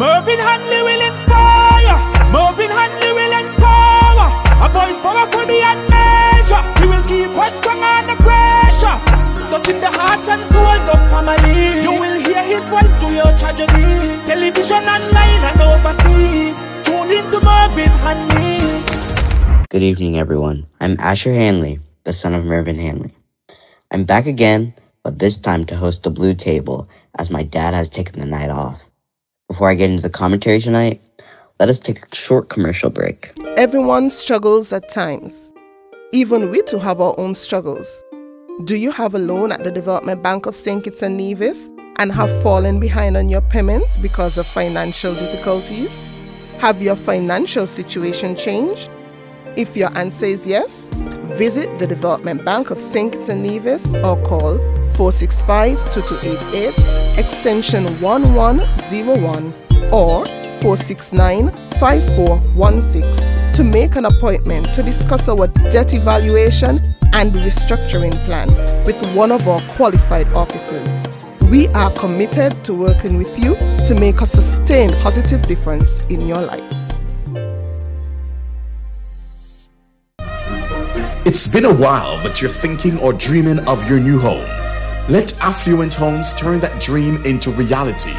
Mervin will inspire. Mervin will empower. A voice powerful beyond measure. He will keep us strong under pressure. Touching the hearts and souls of family. You will hear his voice your tragedy. Television online and overseas. Tune into Mervin Hanley. Good evening, everyone. I'm Asher Hanley, the son of Mervin Hanley. I'm back again, but this time to host the Blue Table, as my dad has taken the night off. Before I get into the commentary tonight, let us take a short commercial break. Everyone struggles at times. Even we too have our own struggles. Do you have a loan at the Development Bank of St. Kitts and Nevis and have fallen behind on your payments because of financial difficulties? Have your financial situation changed? If your answer is yes, visit the Development Bank of St. Kitts and Nevis or call 465-2288 extension 1101 or 469-5416 to make an appointment to discuss our debt evaluation and restructuring plan with one of our qualified officers. We are committed to working with you to make a sustained positive difference in your life. It's been a while that you're thinking or dreaming of your new home. Let Affluent Homes turn that dream into reality.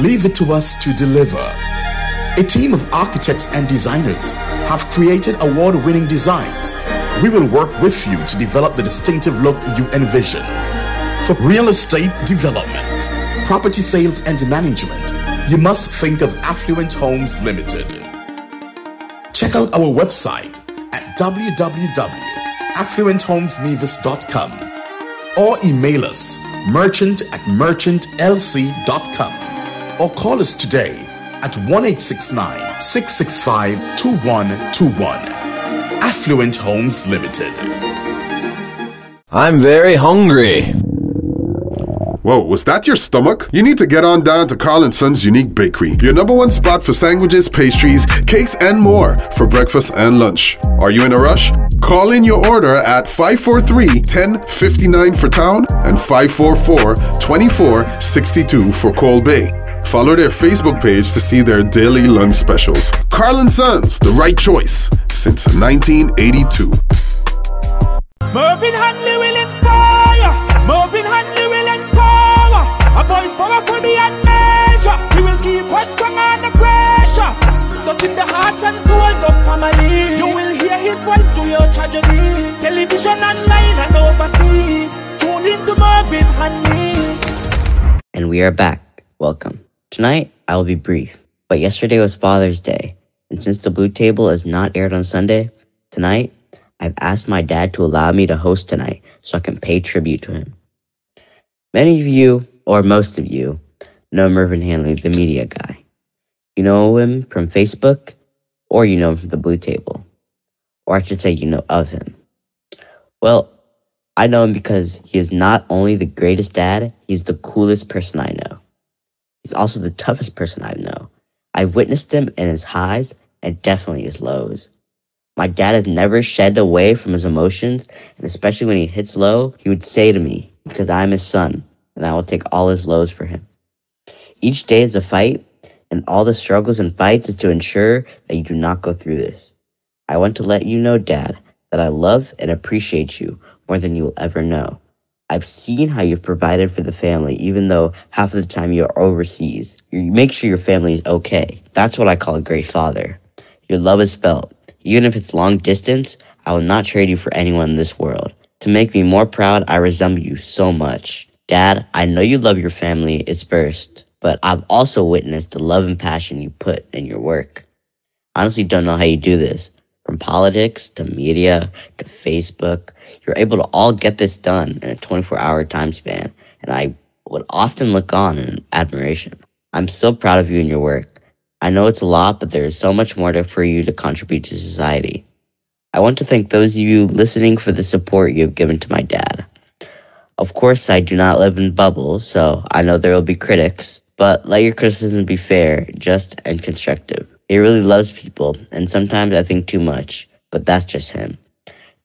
Leave it to us to deliver. A team of architects and designers have created award winning designs. We will work with you to develop the distinctive look you envision. For real estate development, property sales, and management, you must think of Affluent Homes Limited. Check out our website at www.affluenthomesnevis.com or email us merchant at merchantlc.com or call us today at 1869 665 2121. Affluent Homes Limited. I'm very hungry. Whoa, was that your stomach? You need to get on down to Carl & Son's Unique Bakery, your number one spot for sandwiches, pastries, cakes, and more for breakfast and lunch. Are you in a rush? Call in your order at 543-1059 for town and 544-2462 for Cold Bay. Follow their Facebook page to see their daily lunch specials. Carl & Sons, the right choice since 1982. Mervin Hanley will inspire. Mervin Hanley will empower. A voice powerful beyond measure. He will keep us strong under pressure. Touching the hearts and souls of family. You will hear his voice Television online and overseas. Tune into Mervin Hanley. And we are back. Welcome. Tonight, I will be brief, but yesterday was Father's Day, and since the Blue Table is not aired on Sunday, tonight, I've asked my dad to allow me to host tonight so I can pay tribute to him. Many of you, or most of you, know Mervin Hanley, the media guy. You know him from Facebook, or you know him from the Blue Table. Or I should say, you know of him. Well, I know him because he is not only the greatest dad, he's the coolest person I know. He's also the toughest person I know. I've witnessed him in his highs and definitely his lows. My dad has never shed away from his emotions, and especially when he hits low, he would say to me, because I'm his son, and I will take all his lows for him. Each day is a fight, and all the struggles and fights is to ensure that you do not go through this. I want to let you know, Dad, that I love and appreciate you more than you will ever know. I've seen how you've provided for the family, even though half of the time you're overseas. You make sure your family is okay. That's what I call a great father. Your love is felt. Even if it's long distance, I will not trade you for anyone in this world. To make me more proud, I resemble you so much. Dad, I know you love your family, it's first, but I've also witnessed the love and passion you put in your work. Honestly don't know how you do this. From politics to media to Facebook, you're able to all get this done in a 24 hour time span, and I would often look on in admiration. I'm so proud of you and your work. I know it's a lot, but there is so much more to, for you to contribute to society. I want to thank those of you listening for the support you have given to my dad. Of course, I do not live in bubbles, so I know there will be critics, but let your criticism be fair, just, and constructive. He really loves people, and sometimes I think too much, but that's just him.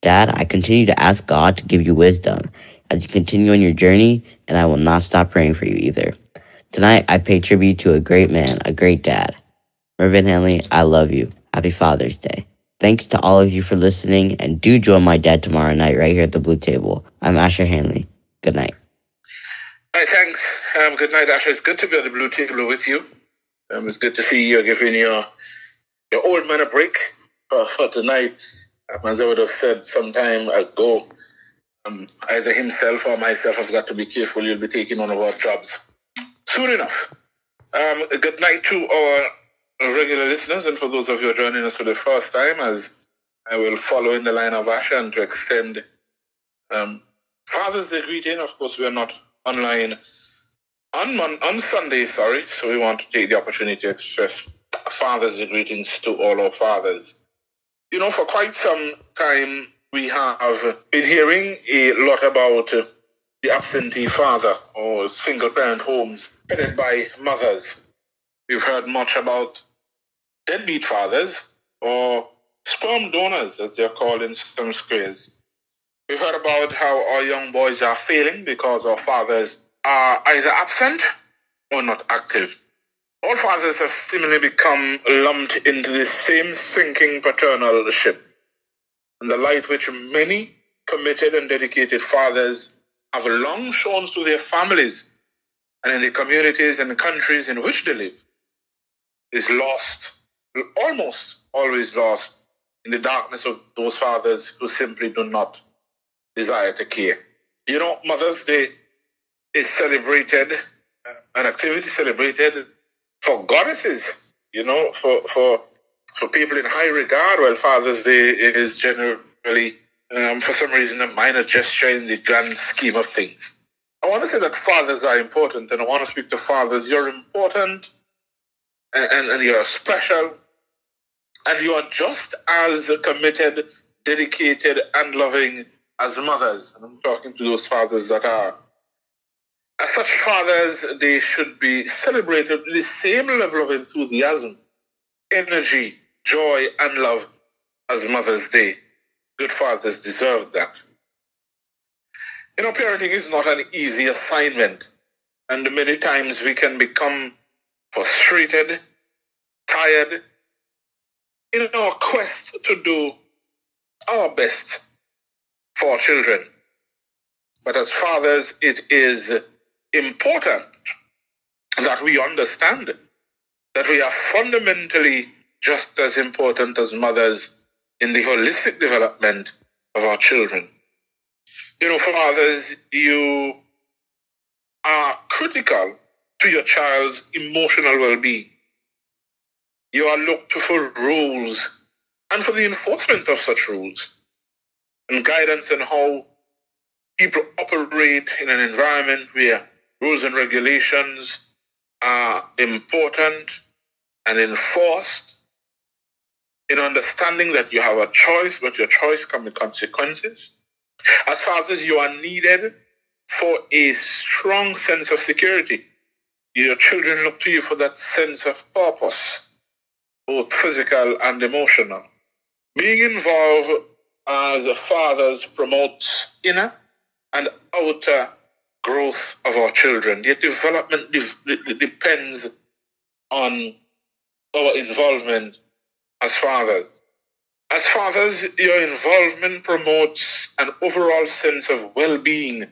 Dad, I continue to ask God to give you wisdom as you continue on your journey, and I will not stop praying for you either. Tonight, I pay tribute to a great man, a great dad. Mervin Hanley, I love you. Happy Father's Day. Thanks to all of you for listening, and do join my dad tomorrow night right here at the Blue Table. I'm Asher Hanley. Good night. Hi, thanks. Um, good night, Asher. It's good to be at the Blue Table with you. Um, it's good to see you giving your your old man a break for, for tonight. Um, as I would have said some time ago, um, either himself or myself has got to be careful. You'll be taking one of our jobs soon enough. Um, good night to our regular listeners, and for those of you joining us for the first time, as I will follow in the line of Asher and to extend um, Father's Day greeting. Of course, we are not online on Mon- on Sunday, sorry. So we want to take the opportunity to express Father's greetings to all our fathers. You know, for quite some time, we have been hearing a lot about the absentee father or single parent homes headed by mothers. We've heard much about deadbeat fathers or sperm donors, as they're called in some squares. We've heard about how our young boys are failing because our fathers are either absent or not active. All fathers have seemingly become lumped into the same sinking paternal ship, and the light which many committed and dedicated fathers have long shone through their families and in the communities and countries in which they live is lost, almost always lost, in the darkness of those fathers who simply do not desire to care. You know, Mother's Day is celebrated, an activity celebrated for goddesses, you know, for, for, for people in high regard, while Father's Day is generally, um, for some reason, a minor gesture in the grand scheme of things. I want to say that fathers are important, and I want to speak to fathers. You're important, and, and, and you're special, and you are just as committed, dedicated, and loving as mothers. And I'm talking to those fathers that are. As such fathers, they should be celebrated with the same level of enthusiasm, energy, joy, and love as Mother's Day. Good fathers deserve that. You know, parenting is not an easy assignment, and many times we can become frustrated, tired, in our quest to do our best for our children. But as fathers, it is important that we understand that we are fundamentally just as important as mothers in the holistic development of our children. You know, fathers, you are critical to your child's emotional well being. You are looked for rules and for the enforcement of such rules and guidance on how people operate in an environment where rules and regulations are important and enforced in understanding that you have a choice, but your choice comes with consequences. As fathers, you are needed for a strong sense of security. Your children look to you for that sense of purpose, both physical and emotional. Being involved as fathers promotes inner and outer growth of our children. Their development de- depends on our involvement as fathers. As fathers, your involvement promotes an overall sense of well being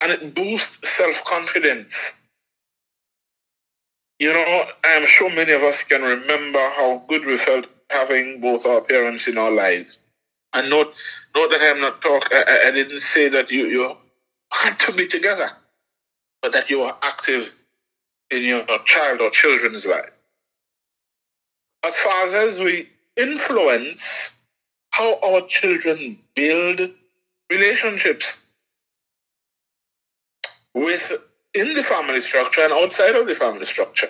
and it boosts self confidence. You know, I'm sure many of us can remember how good we felt having both our parents in our lives. And note, note that I'm not talk. I, I didn't say that you, you had to be together, but that you were active in your child or children's life. As fathers, we influence how our children build relationships within the family structure and outside of the family structure.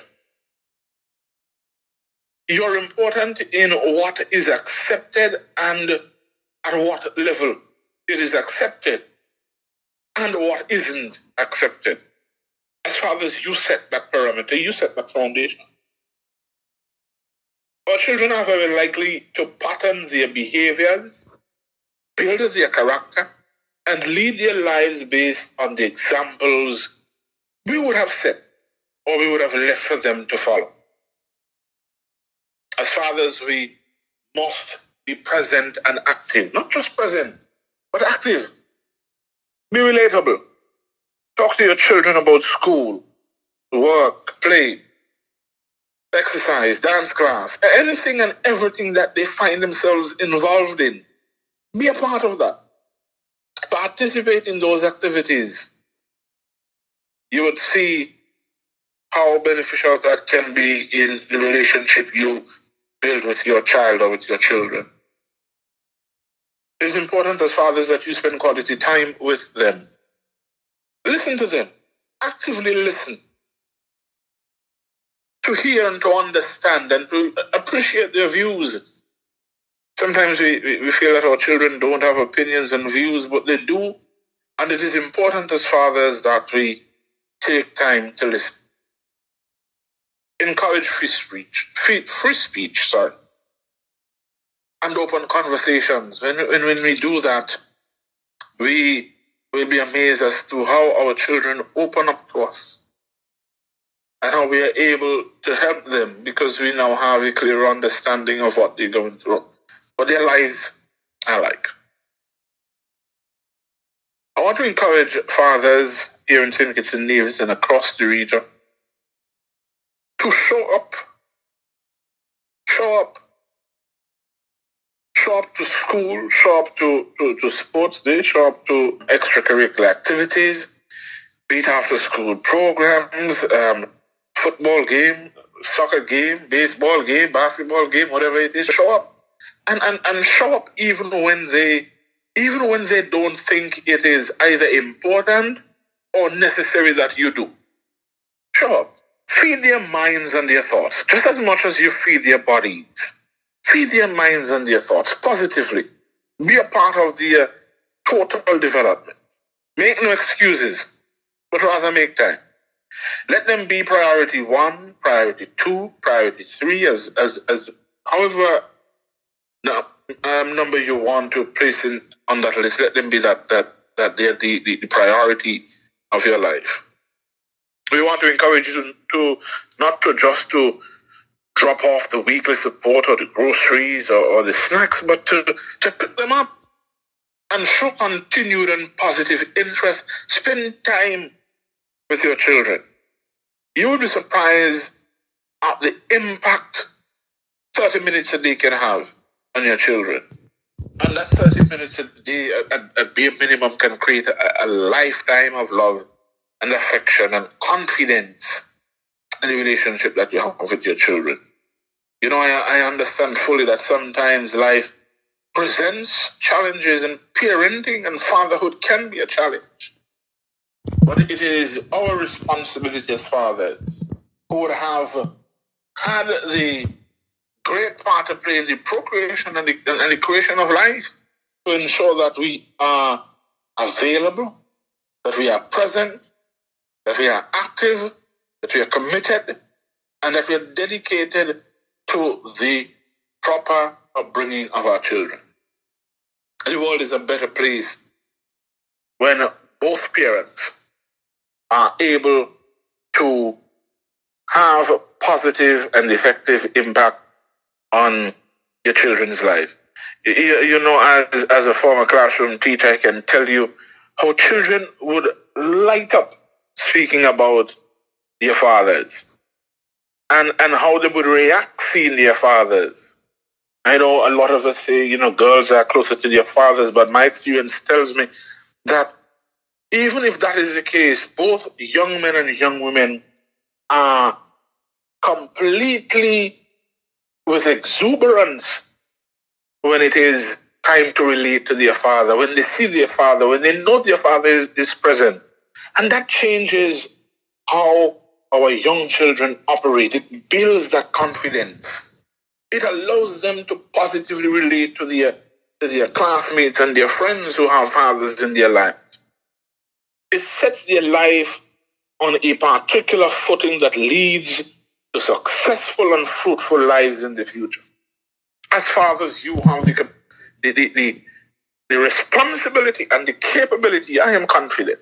You're important in what is accepted and at what level it is accepted and what isn't accepted. As fathers, you set that parameter, you set that foundation. Our children are very likely to pattern their behaviors, build their character, and lead their lives based on the examples we would have set or we would have left for them to follow. As fathers, we must be present and active, not just present, but active. Be relatable. Talk to your children about school, work, play, exercise, dance class, anything and everything that they find themselves involved in. Be a part of that. Participate in those activities. You would see how beneficial that can be in the relationship you build with your child or with your children. It's important as fathers that you spend quality time with them. Listen to them. Actively listen. To hear and to understand and to appreciate their views. Sometimes we, we feel that our children don't have opinions and views, but they do. And it is important as fathers that we take time to listen encourage free speech, free, free speech, sorry, and open conversations. When, when, when we do that, we will be amazed as to how our children open up to us and how we are able to help them because we now have a clear understanding of what they're going through, what their lives are like. I want to encourage fathers here in St. Kitts and Nevis and across the region to show up. Show up. Show up to school, show up to, to, to sports day, show up to extracurricular activities, beat after school programs, um, football game, soccer game, baseball game, basketball game, whatever it is, show up. And, and, and show up even when they even when they don't think it is either important or necessary that you do. Show up. Feed their minds and their thoughts just as much as you feed their bodies. Feed their minds and their thoughts positively. Be a part of their total development. Make no excuses, but rather make time. Let them be priority one, priority two, priority three, as as as however um, number you want to place in on that list. Let them be that that that they're the, the, the priority of your life we want to encourage you to not to just to drop off the weekly support or the groceries or, or the snacks, but to, to pick them up and show continued and positive interest. Spend time with your children. You would be surprised at the impact 30 minutes a day can have on your children. And that 30 minutes a day, at bare minimum, can create a, a lifetime of love and affection and confidence in the relationship that you have with your children. You know, I, I understand fully that sometimes life presents challenges and parenting and fatherhood can be a challenge. But it is our responsibility as fathers who would have had the great part to play in the procreation and the, and the creation of life to ensure that we are available, that we are present, that we are active, that we are committed, and that we are dedicated to the proper upbringing of our children. The world is a better place when both parents are able to have a positive and effective impact on your children's life. You, you know, as, as a former classroom teacher, I can tell you how children would light up speaking about their fathers and, and how they would react seeing their fathers. I know a lot of us say, you know, girls are closer to their fathers, but my experience tells me that even if that is the case, both young men and young women are completely with exuberance when it is time to relate to their father, when they see their father, when they know their father is, is present. And that changes how our young children operate. It builds that confidence. It allows them to positively relate to their, to their classmates and their friends who have fathers in their lives. It sets their life on a particular footing that leads to successful and fruitful lives in the future. As fathers, you have the, the, the, the responsibility and the capability, I am confident,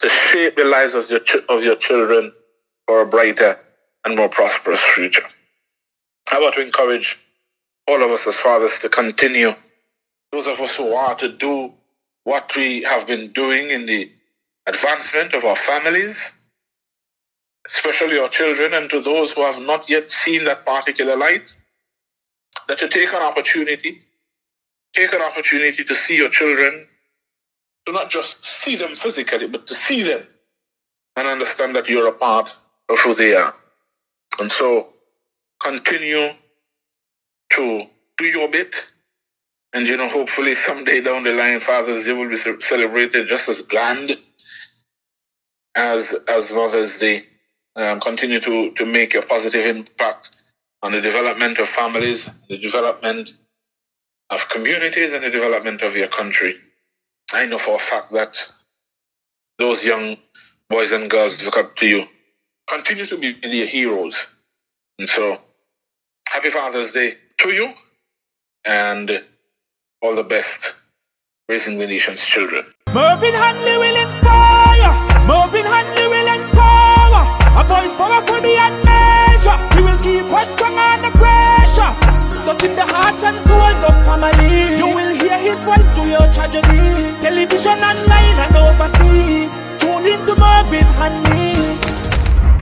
to shape the lives of your, of your children for a brighter and more prosperous future. I want to encourage all of us as fathers to continue, those of us who are to do what we have been doing in the advancement of our families, especially our children, and to those who have not yet seen that particular light, that to take an opportunity, take an opportunity to see your children, to not just see them physically, but to see them and understand that you're a part of who they are. And so continue to do your bit. And, you know, hopefully someday down the line, Father's Day will be celebrated just as grand as, as Mother's Day. Um, continue to, to make a positive impact on the development of families, the development of communities, and the development of your country. I know for a fact that those young boys and girls look up to you continue to be their heroes. And so, happy Father's Day to you, and all the best raising the nation's children. Mervin Hanley will inspire, Mervin Hanley will empower, a voice powerful beyond measure. We will keep us strong under pressure, touching the hearts and souls of family. You will hear his voice through your tragedy, television online and overseas. Tune in to Mervin Hanley.